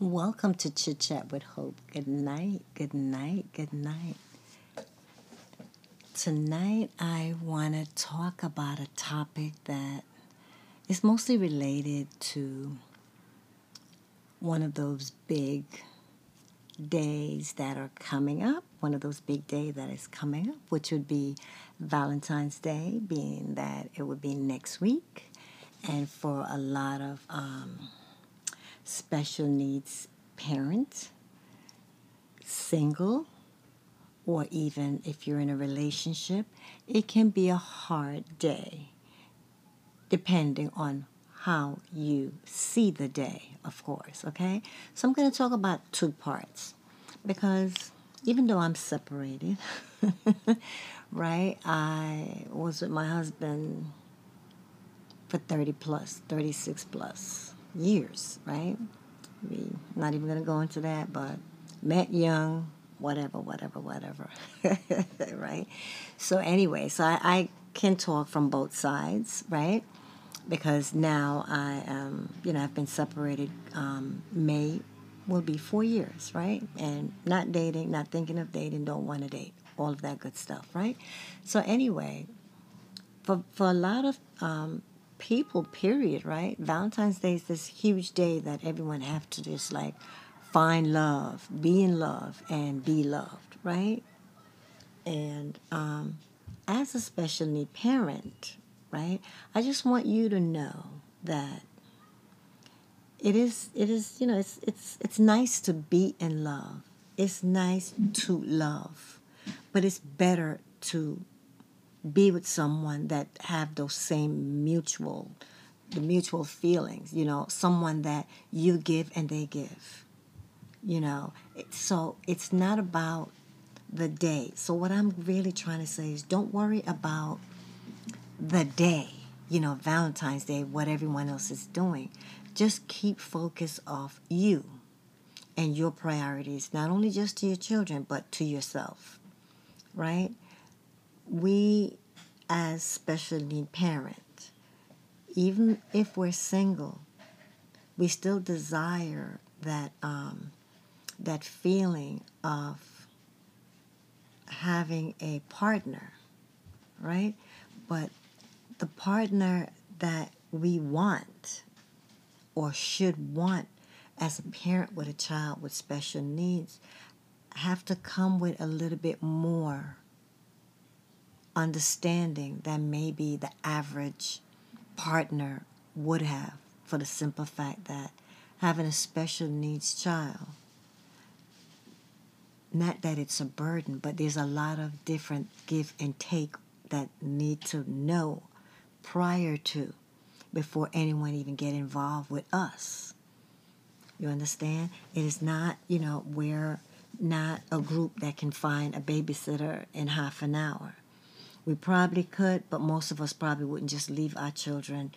Welcome to Chit Chat with Hope. Good night, good night, good night. Tonight, I want to talk about a topic that is mostly related to one of those big days that are coming up, one of those big days that is coming up, which would be Valentine's Day, being that it would be next week. And for a lot of um, special needs parent, single, or even if you're in a relationship, it can be a hard day depending on how you see the day, of course, okay? So I'm going to talk about two parts because even though I'm separated, right, I was with my husband for 30 plus, 36 plus years, right? We not even gonna go into that, but met young, whatever, whatever, whatever, right? So anyway, so I, I can talk from both sides, right? Because now I am, you know, I've been separated. Um, May will be four years, right? And not dating, not thinking of dating, don't want to date, all of that good stuff, right? So anyway, for for a lot of um, people, period, right? Valentine's Day is this huge day that everyone have to just like find love, be in love, and be loved, right? And um, as a special need parent, right, I just want you to know that it is it is you know it's it's it's nice to be in love. It's nice to love, but it's better to be with someone that have those same mutual the mutual feelings you know someone that you give and they give you know. So it's not about the day. So what i'm really trying to say is don't worry about the day you know valentine's day what everyone else is doing. Just keep focus off you and your priorities not only just to your children but to yourself right? We as special need parents, even if we're single, we still desire that um, that feeling of having a partner, right? But the partner that we want or should want as a parent with a child with special needs have to come with a little bit more understanding than maybe the average partner would have for the simple fact that having a special needs child not that it's a burden but there's a lot of different give and take that need to know prior to before anyone even get involved with us. You understand? It is not you know we're not a group that can find a babysitter in half an hour we probably could, but most of us probably wouldn't just leave our children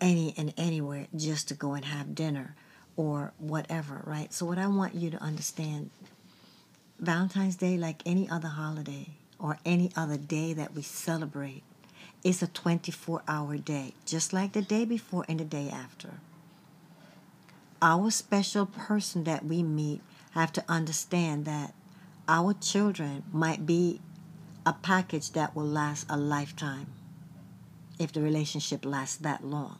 any and anywhere just to go and have dinner or whatever, right? So, what I want you to understand Valentine's Day, like any other holiday or any other day that we celebrate, is a 24 hour day, just like the day before and the day after. Our special person that we meet have to understand that our children might be a package that will last a lifetime if the relationship lasts that long.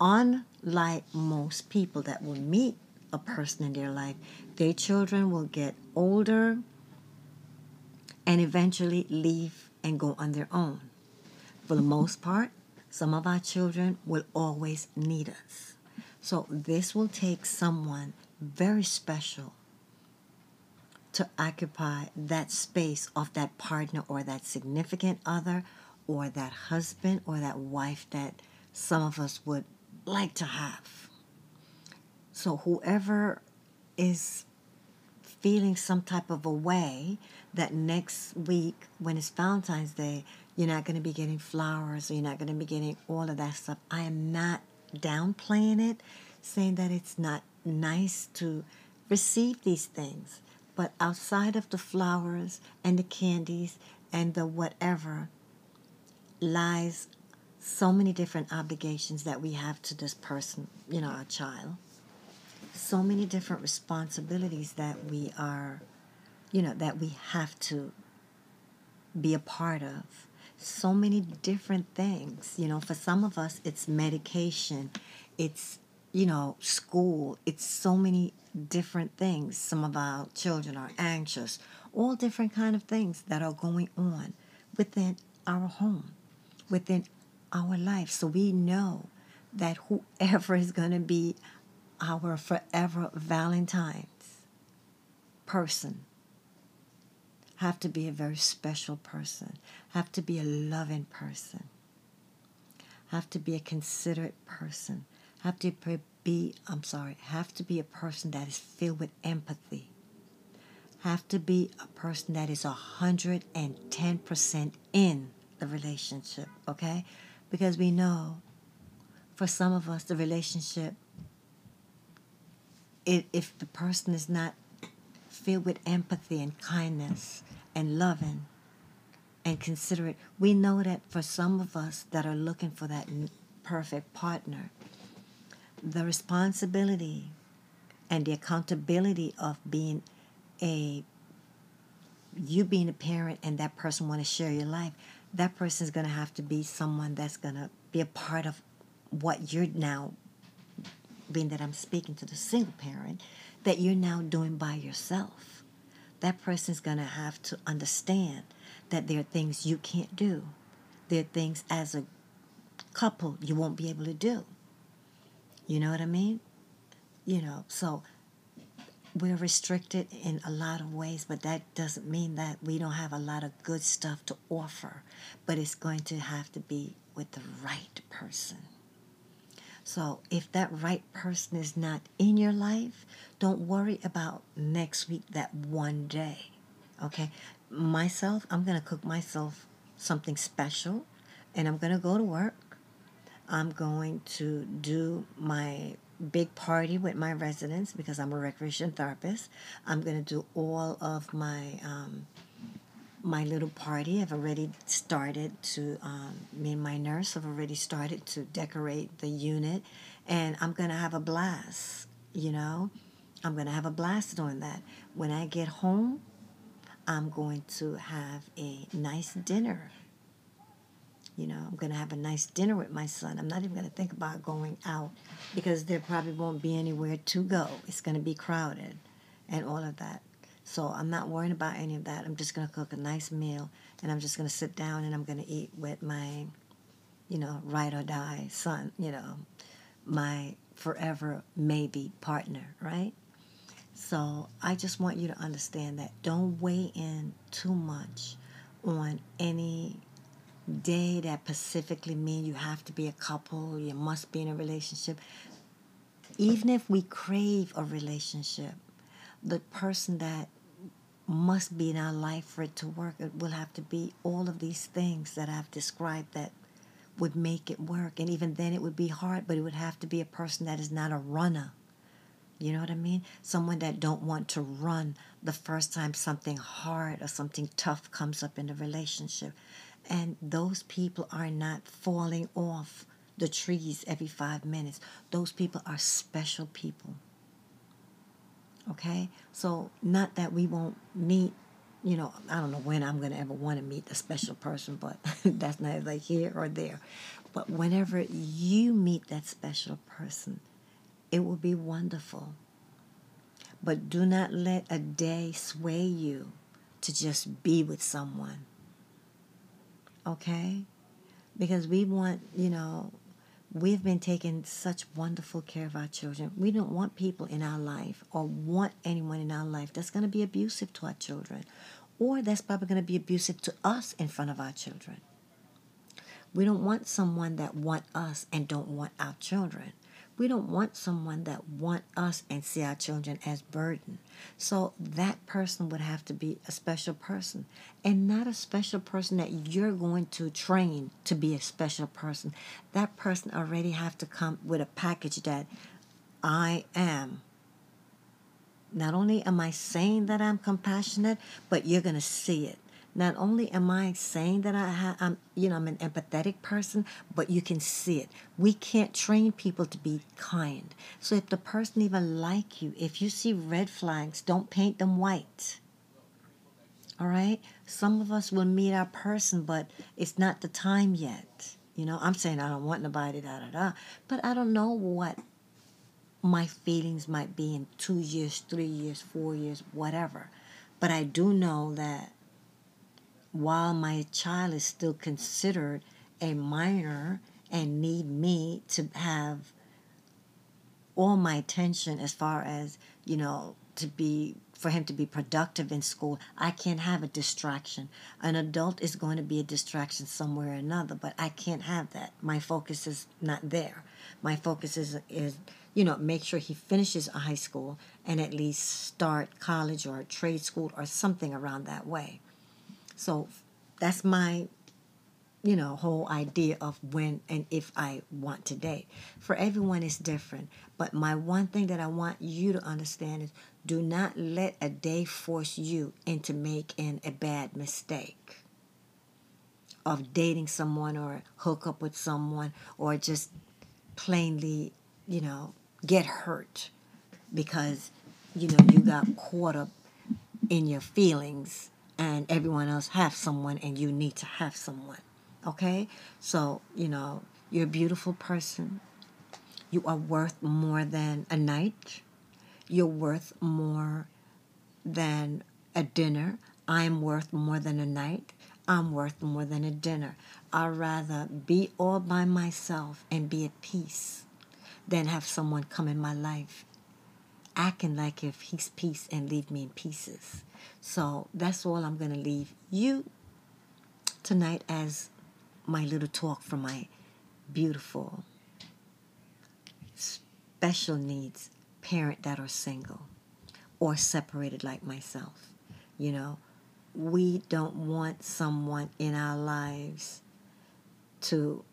Unlike most people that will meet a person in their life, their children will get older and eventually leave and go on their own. For the most part, some of our children will always need us. So, this will take someone very special to occupy that space of that partner or that significant other or that husband or that wife that some of us would like to have. So, whoever is feeling some type of a way that next week, when it's Valentine's Day, you're not going to be getting flowers or you're not going to be getting all of that stuff. I am not downplaying it, saying that it's not nice to receive these things. But outside of the flowers and the candies and the whatever lies so many different obligations that we have to this person, you know, our child. so many different responsibilities that we are, you know, that we have to be a part of. So many different things. You know, for some of us, it's medication, it's, you know, school, it's so many different things. Some of our children are anxious, all different kind of things that are going on within our home, within our life. So we know that whoever is going to be our forever Valentine's person have to be a very special person, have to be a loving person, have to be a considerate person, have to be, I'm sorry, have to be a person that is filled with empathy, have to be a person that is 110% in the relationship, okay? Because we know for some of us, the relationship, it, if the person is not filled with empathy and kindness and loving and considerate, we know that for some of us that are looking for that perfect partner, the responsibility and the accountability of being a you being a parent and that person want to share your life that person is going to have to be someone that's going to be a part of what you're now being that I'm speaking to the single parent that you're now doing by yourself. That person's going to have to understand that there are things you can't do. There are things as a couple you won't be able to do you know what I mean? You know, so we're restricted in a lot of ways, but that doesn't mean that we don't have a lot of good stuff to offer. But it's going to have to be with the right person. So if that right person is not in your life, don't worry about next week, that one day. Okay? Myself, I'm going to cook myself something special and I'm going to go to work I'm going to do my big party with my residents because I'm a recreation therapist. I'm going to do all of my um, my little party. I've already started to um, me and my nurse have already started to decorate the unit, and I'm going to have a blast. You know, I'm going to have a blast doing that. When I get home, I'm going to have a nice dinner you know, I'm going to have a nice dinner with my son. I'm not even going to think about going out because there probably won't be anywhere to go. It's going to be crowded and all of that. So I'm not worrying about any of that. I'm just going to cook a nice meal and I'm just going to sit down and I'm going to eat with my, you know, ride or die son, you know, my forever maybe partner, right? So I just want you to understand that don't weigh in too much on any day that specifically mean you have to be a couple, you must be in a relationship. Even if we crave a relationship, the person that must be in our life for it to work, it will have to be all of these things that I've described that would make it work. And even then it would be hard, but it would have to be a person that is not a runner. You know what I mean? Someone that don't want to run the first time something hard or something tough comes up in the relationship. And those people are not falling off the trees every five minutes. Those people are special people. Okay? So, not that we won't meet, you know, I don't know when I'm going to ever want to meet a special person, but that's neither here or there. But whenever you meet that special person, it will be wonderful. But do not let a day sway you to just be with someone okay? Because we want, you know, we've been taking such wonderful care of our children. We don't want people in our life or want anyone in our life that's going to be abusive to our children or that's probably going to be abusive to us in front of our children. We don't want someone that want us and don't want our children. We don't want someone that want us and see our children as burden. So that person would have to be a special person and not a special person that you're going to train to be a special person. That person already have to come with a package that I am. Not only am I saying that I'm compassionate, but you're going to see it. Not only am I saying that I ha- I'm, you know, I'm an empathetic person, but you can see it. We can't train people to be kind. So if the person even like you, if you see red flags, don't paint them white. All right? Some of us will meet our person, but it's not the time yet. You know, I'm saying I don't want nobody, da da da. But I don't know what my feelings might be in two years, three years, four years, whatever. But I do know that while my child is still considered a minor and need me to have all my attention as far as, you know, to be for him to be productive in school. I can't have a distraction. An adult is going to be a distraction somewhere or another, but I can't have that. My focus is not there. My focus is is you know make sure he finishes high school and at least start college or trade school or something around that way. So that's my you know whole idea of when and if I want to date. For everyone it's different, but my one thing that I want you to understand is do not let a day force you into making a bad mistake of dating someone or hook up with someone or just plainly, you know, get hurt because, you know, you got caught up in your feelings and everyone else have someone and you need to have someone. Okay? So, you know, you're a beautiful person. You are worth more than a night you're worth more than a dinner. I'm worth more than a night. I'm worth more than a dinner. I'd rather be all by myself and be at peace than have someone come in my life acting like if he's peace and leave me in pieces. So that's all I'm going to leave you tonight as my little talk from my beautiful special needs parent that are single or separated like myself. You know, we don't want someone in our lives to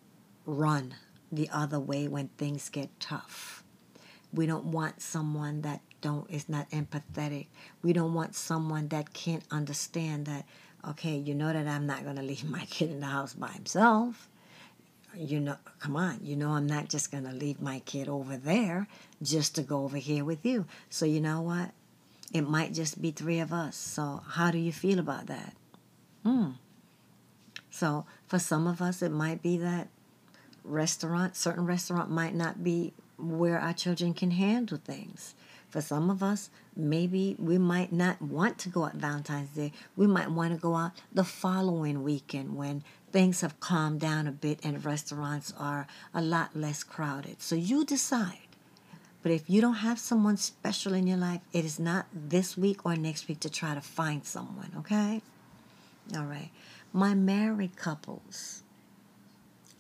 run the other way when things get tough. We don't want someone that don't is not empathetic. We don't want someone that can't understand that okay, you know that I'm not going to leave my kid in the house by himself you know, come on, you know, I'm not just going to leave my kid over there just to go over here with you. So, you know what? It might just be three of us. So, how do you feel about that? Hmm. So, for some of us, it might be that restaurant, certain restaurant might not be where our children can handle things. For some of us, maybe we might not want to go out Valentine's Day. We might want to go out the following weekend when things have calmed down a bit and restaurants are a lot less crowded. So you decide. But if you don't have someone special in your life, it is not this week or next week to try to find someone, okay? All right. My married couples,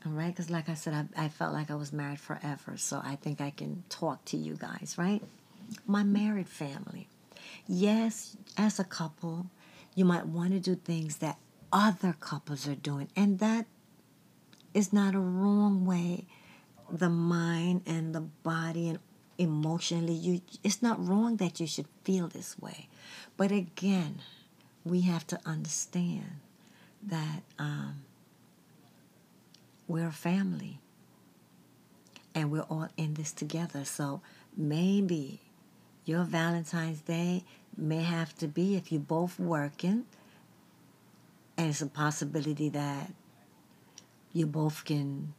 all right? Because, like I said, I, I felt like I was married forever. So I think I can talk to you guys, right? My married family. Yes, as a couple, you might want to do things that other couples are doing. And that is not a wrong way the mind and the body and emotionally you it's not wrong that you should feel this way but again we have to understand that um, we're a family and we're all in this together so maybe your valentine's day may have to be if you're both working and it's a possibility that you both can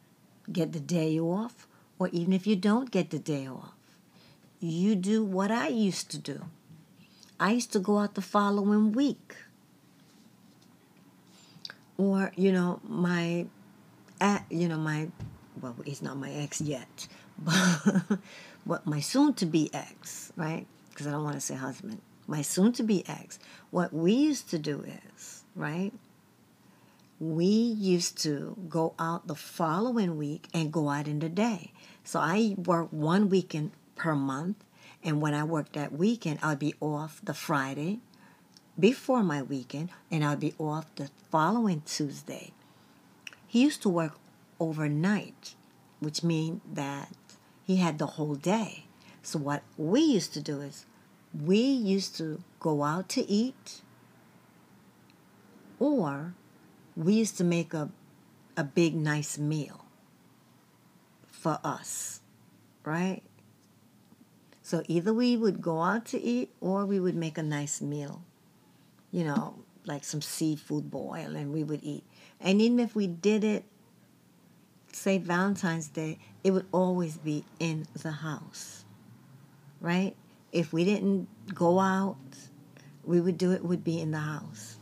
get the day off, or even if you don't get the day off, you do what I used to do. I used to go out the following week. Or, you know, my, you know, my, well, he's not my ex yet, but what my soon to be ex, right? Because I don't want to say husband. My soon to be ex. What we used to do is, right? we used to go out the following week and go out in the day. So I work one weekend per month, and when I worked that weekend, I'd be off the Friday before my weekend, and I'd be off the following Tuesday. He used to work overnight, which means that he had the whole day. So what we used to do is we used to go out to eat Or we used to make a, a big, nice meal for us, right? So either we would go out to eat or we would make a nice meal, you know, like some seafood boil and we would eat. And even if we did it, say Valentine's Day, it would always be in the house, right? If we didn't go out, we would do it would be in the house.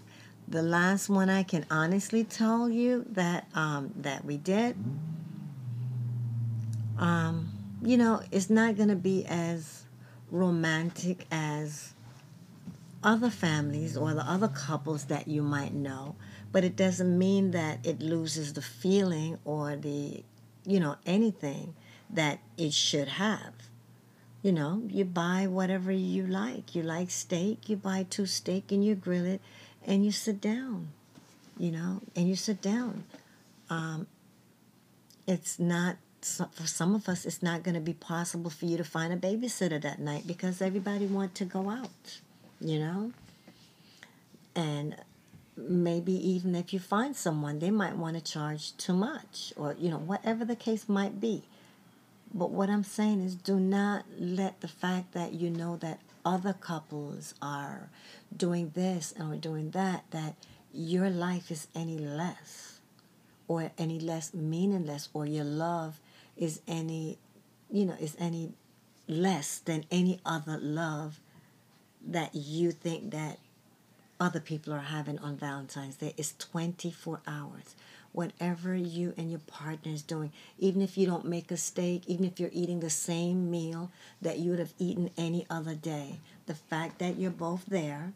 The last one I can honestly tell you that um, that we did, um, you know, it's not going to be as romantic as other families or the other couples that you might know, but it doesn't mean that it loses the feeling or the, you know, anything that it should have. You know, you buy whatever you like. You like steak, you buy two steak and you grill it and you sit down, you know, and you sit down. Um, it's not for some of us it's not going to be possible for you to find a babysitter that night because everybody want to go out you know and maybe even if you find someone they might want to charge too much or you know whatever the case might be. But what i'm saying is do not let the fact that you know that other couples are doing this or doing that that your life is any less or any less meaningless or your love is any you know is any less than any other love that you think that other people are having on Valentine's Day. is 24 hours. Whatever you and your partner is doing, even if you don't make a steak, even if you're eating the same meal that you would have eaten any other day, the fact that you're both there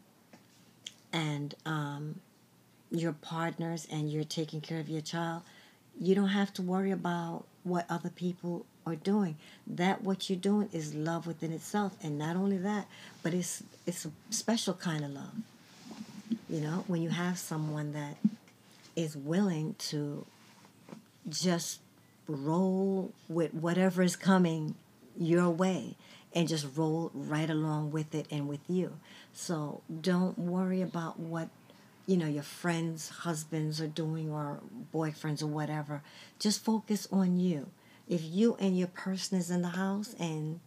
and um, your partners and you're taking care of your child, you don't have to worry about what other people are doing. That what you're doing is love within itself, and not only that, but it's it's a special kind of love. You know, when you have someone that is willing to just roll with whatever is coming your way and just roll right along with it and with you. So don't worry about what you know your friends husbands are doing or boyfriends or whatever just focus on you if you and your person is in the house and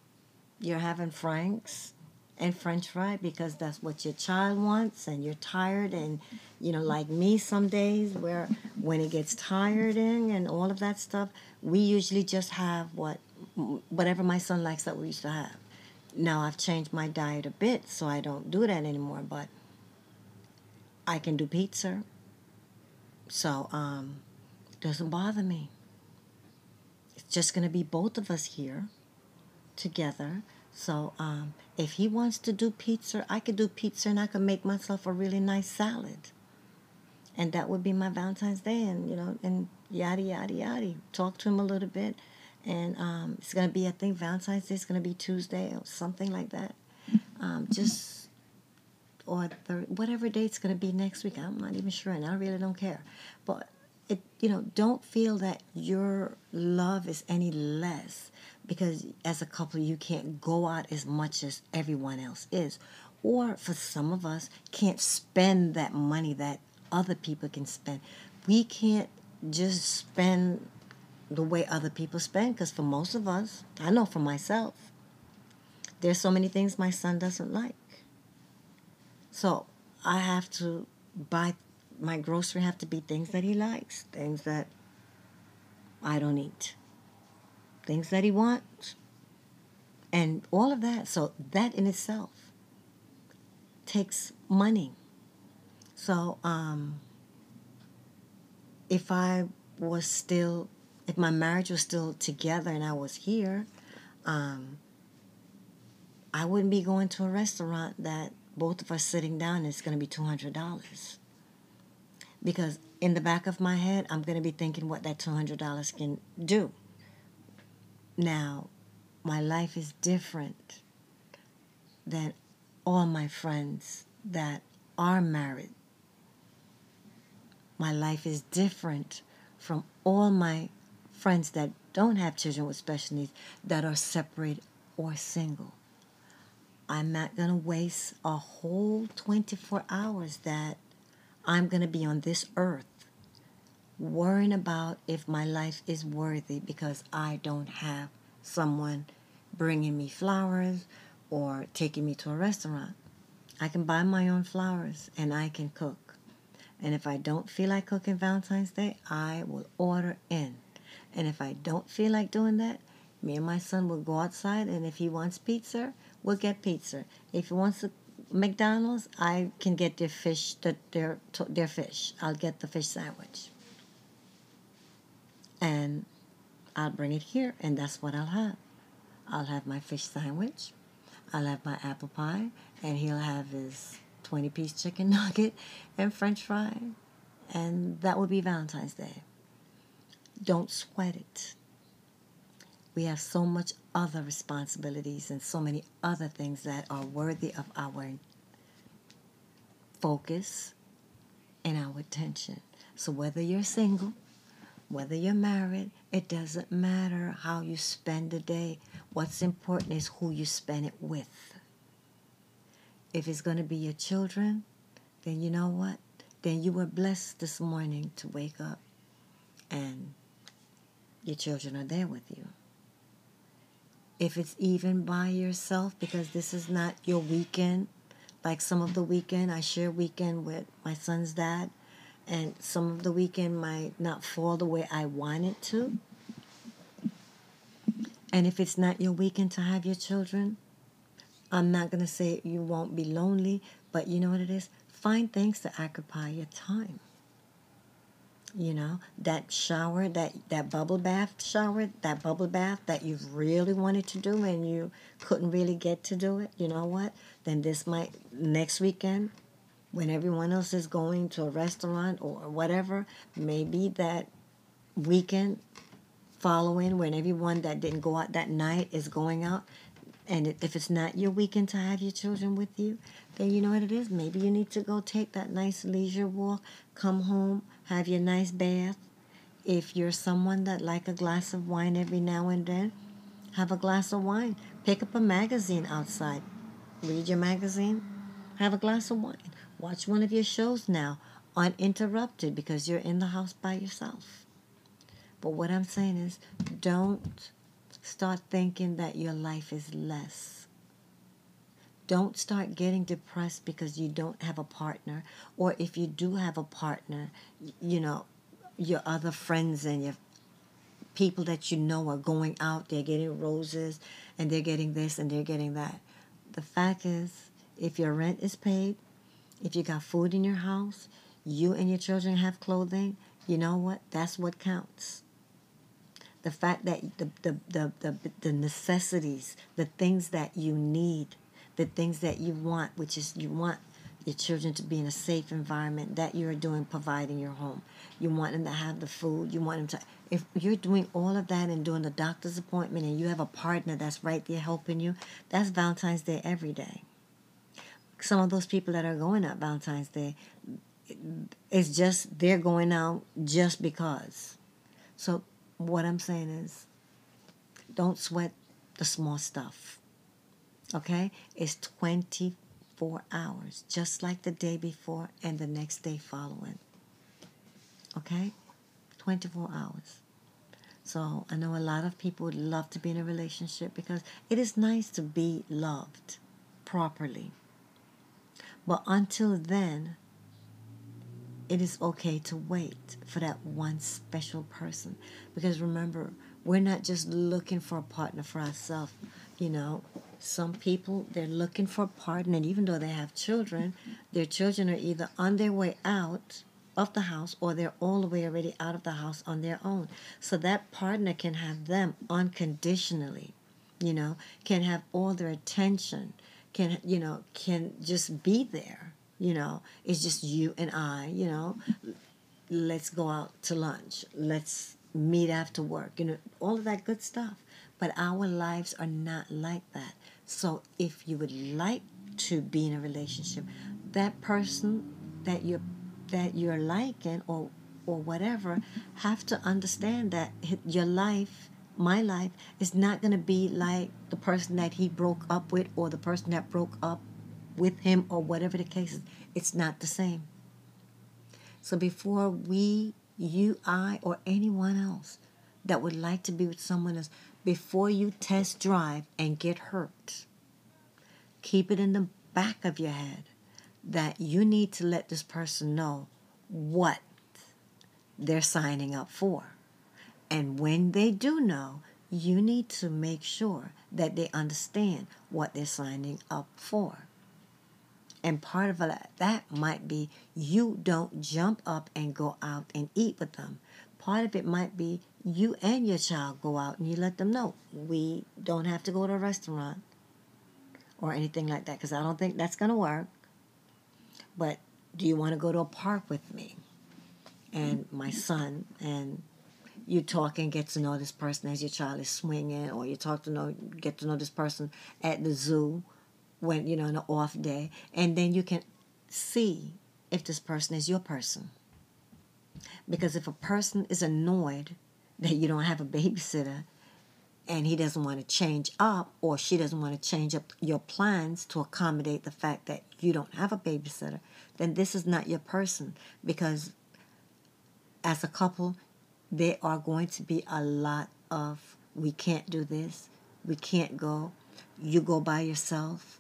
you're having franks and french fry because that's what your child wants and you're tired and you know like me some days where when it gets tiring and all of that stuff we usually just have what whatever my son likes that we used to have now i've changed my diet a bit so i don't do that anymore but I can do pizza. So um, it doesn't bother me. It's just going to be both of us here together. So um, if he wants to do pizza, I could do pizza and I could make myself a really nice salad. And that would be my Valentine's Day, and you know, and yada yada yada. Talk to him a little bit, and um, it's gonna be I think Valentine's Day is gonna be Tuesday or something like that. Um, just or thir- whatever going to be next week. I'm not even sure, and I really don't care. But it, you know, don't feel that your love is any less because as a couple you can't go out as much as everyone else is, or for some of us can't spend that money that other people can spend. We can't just spend the way other people spend because for most of us, I know for myself, there's so many things my son doesn't like so I have to buy my grocery have to be things that he likes, things that I don't eat, things that he wants, and all of that. So that in itself takes money. So um, if I was still, if my marriage was still together and I was here, um, I wouldn't be going to a restaurant that both of us sitting down, is going to be $200. Because in the back of my head, I'm going to be thinking what that $200 can do. Now, my life is different than all my friends that are married. My life is different from all my friends that don't have children with special needs that are separated or single. I'm not going to waste a whole 24 hours that I'm going to be on this earth worrying about if my life is worthy because I don't have someone bringing me flowers or taking me to a restaurant. I can buy my own flowers and I can cook. And if I don't feel like cooking Valentine's Day, I will order in. And if I don't feel like doing that, me and my son will go outside and if he wants pizza, we'll get pizza. If he wants a McDonald's, I can get their fish, their, their fish. I'll get the fish sandwich and I'll bring it here, and that's what I'll have. I'll have my fish sandwich, I'll have my apple pie, and he'll have his 20 piece chicken nugget and french fry, and that will be Valentine's Day. Don't sweat it. We have so much other responsibilities and so many other things that are worthy of our focus and our attention. So, whether you're single, whether you're married, it doesn't matter how you spend the day. What's important is who you spend it with. If it's going to be your children, then you know what? Then you were blessed this morning to wake up and your children are there with you. If it's even by yourself, because this is not your weekend, like some of the weekend, I share weekend with my son's dad and some of the weekend might not fall the way I want it to. And if it's not your weekend to have your children, I'm not going to say you won't be lonely, but you know what it is? Find things to occupy your time. You know, that shower, that, that bubble bath shower, that bubble bath that you really wanted to do and you couldn't really get to do it, you know what? Then this might, next weekend, when everyone else is going to a restaurant or whatever, maybe that weekend following when everyone that didn't go out that night is going out, and if it's not your weekend to have your children with you, then you know what it is. Maybe you need to go take that nice leisure walk, come home, have your nice bath. If you're someone that like a glass of wine every now and then, have a glass of wine. Pick up a magazine outside. Read your magazine. Have a glass of wine. Watch one of your shows now uninterrupted because you're in the house by yourself. But what I'm saying is, don't start thinking that your life is less. Don't start getting depressed because you don't have a partner, or if you do have a partner, you know, your other friends and your people that you know are going out, they're getting roses and they're getting this and they're getting that. The fact is, if your rent is paid, if you got food in your house, you and your children have clothing, you know what? That's what counts. The fact that the, the, the, the, the necessities, the things that you need, the things that you want, which is you want your children to be in a safe environment that you're doing providing your home you want them to have the food you want them to if you're doing all of that and doing the doctor's appointment and you have a partner that's right there helping you that's valentine's day every day some of those people that are going out Valentine's Day, it's just they're going out just because. So what I'm saying is, don't sweat the small stuff. Okay, it's 24 hours, just like the day before and the next day following. Okay, 24 hours. So I know a lot of people would love to be in a relationship because it is nice to be loved properly. But until then, it is okay to wait for that one special person. Because remember, we're not just looking for a partner for ourselves. You know, some people, they're looking for a partner, and even though they have children, their children are either on their way out of the house or they're all the way already out of the house on their own. So that partner can have them unconditionally, you know, can have all their attention can you know can just be there you know. It's just you and i you know. Let's go out to lunch. Let's meet after work you know all of that good stuff. But our lives are not like that so if you would like to be in a relationship that person that you're that you're liking or or whatever have to understand that your life my life is not going to be like the person that he broke up with or the person that broke up with him or whatever the case is. It's not the same. So before we, you, I, or anyone else that would like to be with someone else, before you test drive and get hurt, keep it in the back of your head that you need to let this person know what they're signing up for. And when they do know, you need to make sure that they understand what they're signing up for. And part of that might be you don't jump up and go out and eat with them. Part of it might be you and your child go out and you let them know we don't have to go to a restaurant or anything like that because I don't think that's going to work. But do you want to go to a park with me and my son and you talk and get to know this person as your child is swinging or you talk to know get to know this person at the zoo when you know on an off day and then you can see if this person is your person because if a person is annoyed that you don't have a babysitter and he doesn't want to change up or she doesn't want to change up your plans to accommodate the fact that you don't have a babysitter, then this is not your person. Because as a couple, there are going to be a lot of we can't do this, we can't go, you go by yourself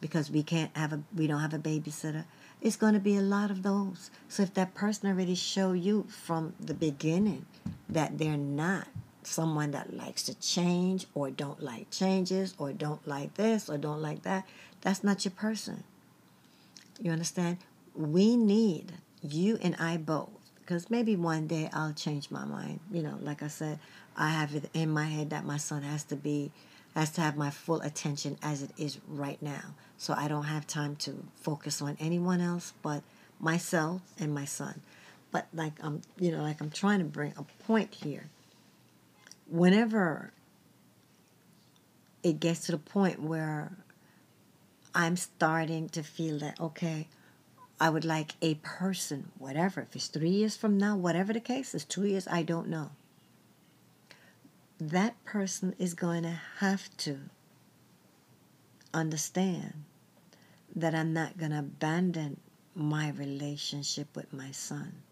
because we can't have a we don't have a babysitter. It's going to be a lot of those. So if that person already show you from the beginning that they're not someone that likes to change or don't like changes or don't like this or don't like that, that's not your person. You understand? We need you and I both because maybe one day I'll change my mind. You know, like I said, I have it in my head that my son has to be has to have my full attention as it is right now. So I don't have time to focus on anyone else but myself and my son. But like I'm, you know, like I'm trying to bring a point here whenever it gets to the point where I'm starting to feel that, okay, I would like a person, whatever, if it's three years from now, whatever the case is, two years, I don't know. That person is going to have to understand that I'm not going to abandon my relationship with my son.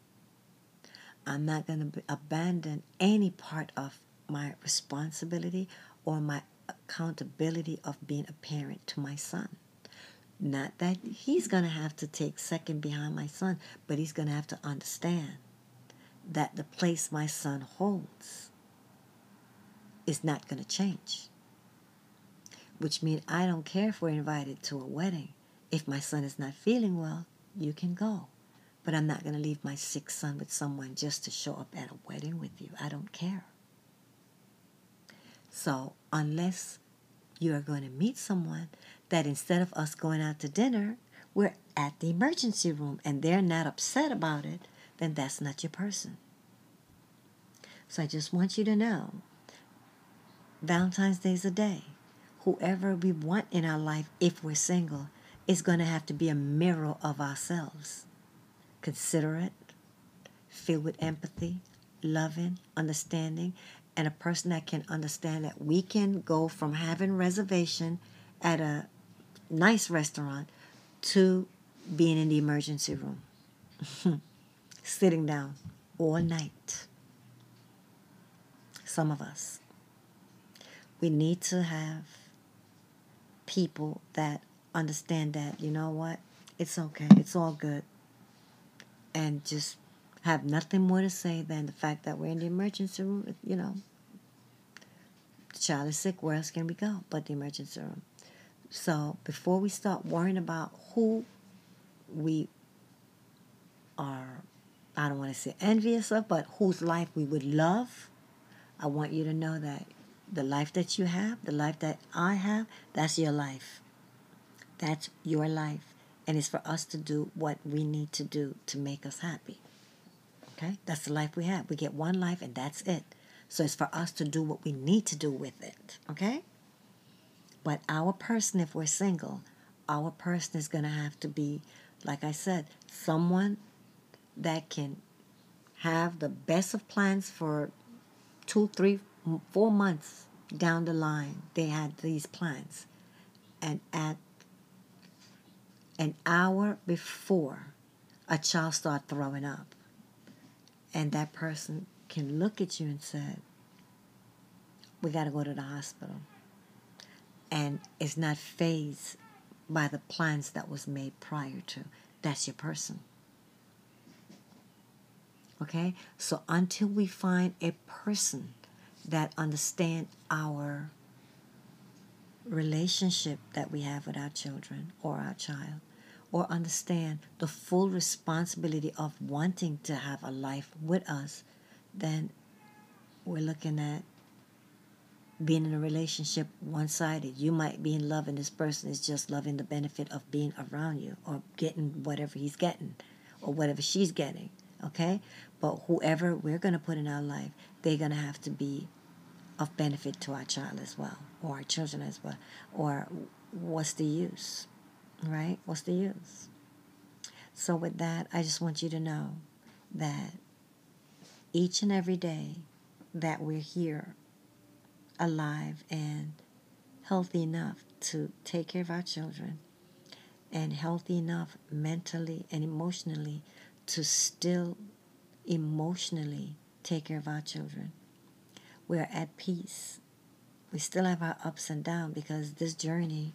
I'm not going to abandon any part of my responsibility or my accountability of being a parent to my son. Not that he's going to have to take second behind my son, but he's going to have to understand that the place my son holds is not going to change. Which means I don't care if we're invited to a wedding. If my son is not feeling well, you can go. But I'm not going to leave my sick son with someone just to show up at a wedding with you. I don't care. So, unless you are going to meet someone that instead of us going out to dinner, we're at the emergency room and they're not upset about it, then that's not your person. So I just want you to know Valentine's Day is a day. Whoever we want in our life, if we're single, is going to have to be a mirror of ourselves. Considerate, filled with empathy, loving, understanding, and a person that can understand that we can go from having reservation at a nice restaurant to being in the emergency room, sitting down all night. Some of us. We need to have people that understand that, you know what, it's okay, it's all good, and just have nothing more to say than the fact that we're in the emergency room, you know, the child is sick, where else can we go but the emergency room? So before we start worrying about who we are, I don't want to say envious of, but whose life we would love, I want you to know that the life that you have, the life that I have, that's your life. That's your life. And it's for us to do what we need to do to make us happy. Okay? That's the life we have. We get one life and that's it. So it's for us to do what we need to do with it, okay? But our person, if we're single, our person is going to have to be, like I said, someone that can have the best of plans for two, three, four months down the line. They had these plans. And at an hour before, a child start throwing up, and that person can look at you and say, "We got to go to the hospital," and it's not fazed by the plans that was made prior to. That's your person. Okay? So until we find a person that understand our relationship that we have with our children or our child or understand the full responsibility of wanting to have a life with us, then we're looking at being in a relationship one sided. You might be in love and this person is just loving the benefit of being around you or getting whatever he's getting or whatever she's getting. Okay? But whoever we're going to put in our life, they're going to have to be of benefit to our child as well or our children as well. Or what's the use? Right? What's the use? So, with that, I just want you to know that each and every day that we're here alive and healthy enough to take care of our children and healthy enough mentally and emotionally to still emotionally take care of our children. We're at peace. We still have our ups and downs because this journey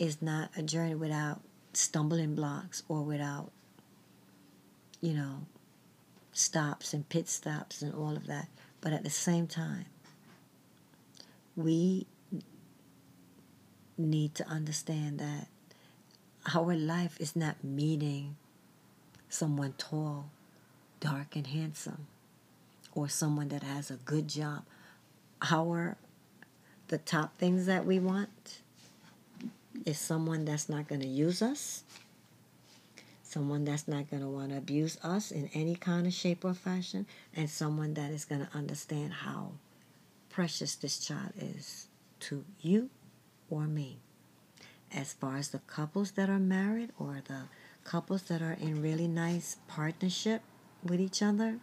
is not a journey without stumbling blocks or without, you know, stops and pit stops and all of that. But at the same time, we need to understand that our life is not meeting someone tall, dark, and handsome, or someone that has a good job. Our the top things that we want is someone that's not going to use us, someone that's not going to want to abuse us in any kind of shape or fashion, and someone that is going to understand how precious this child is to you or me. As far as the couples that are married or the couples that are in really nice partnership with each other,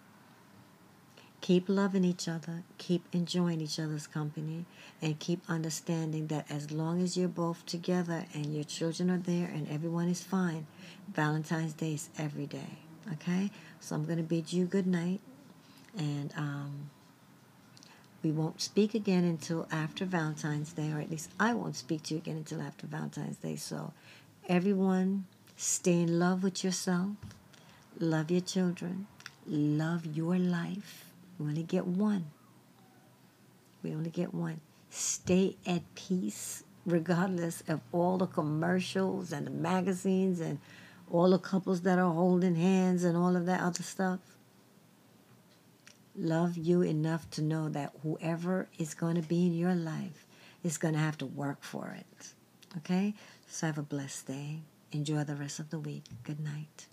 keep loving each other, keep enjoying each other's company, and keep understanding that as long as you're both together and your children are there and everyone is fine, Valentine's Day is every day. Okay? So I'm going to bid you good night, and um, we won't speak again until after Valentine's Day, or at least I won't speak to you again until after Valentine's Day. So, everyone, stay in love with yourself, love your children, love your life. We only get one. We only get one. Stay at peace, regardless of all the commercials and the magazines and all the couples that are holding hands and all of that other stuff love you enough to know that whoever is going to be in your life is going to have to work for it. Okay? So have a blessed day. Enjoy the rest of the week. Good night.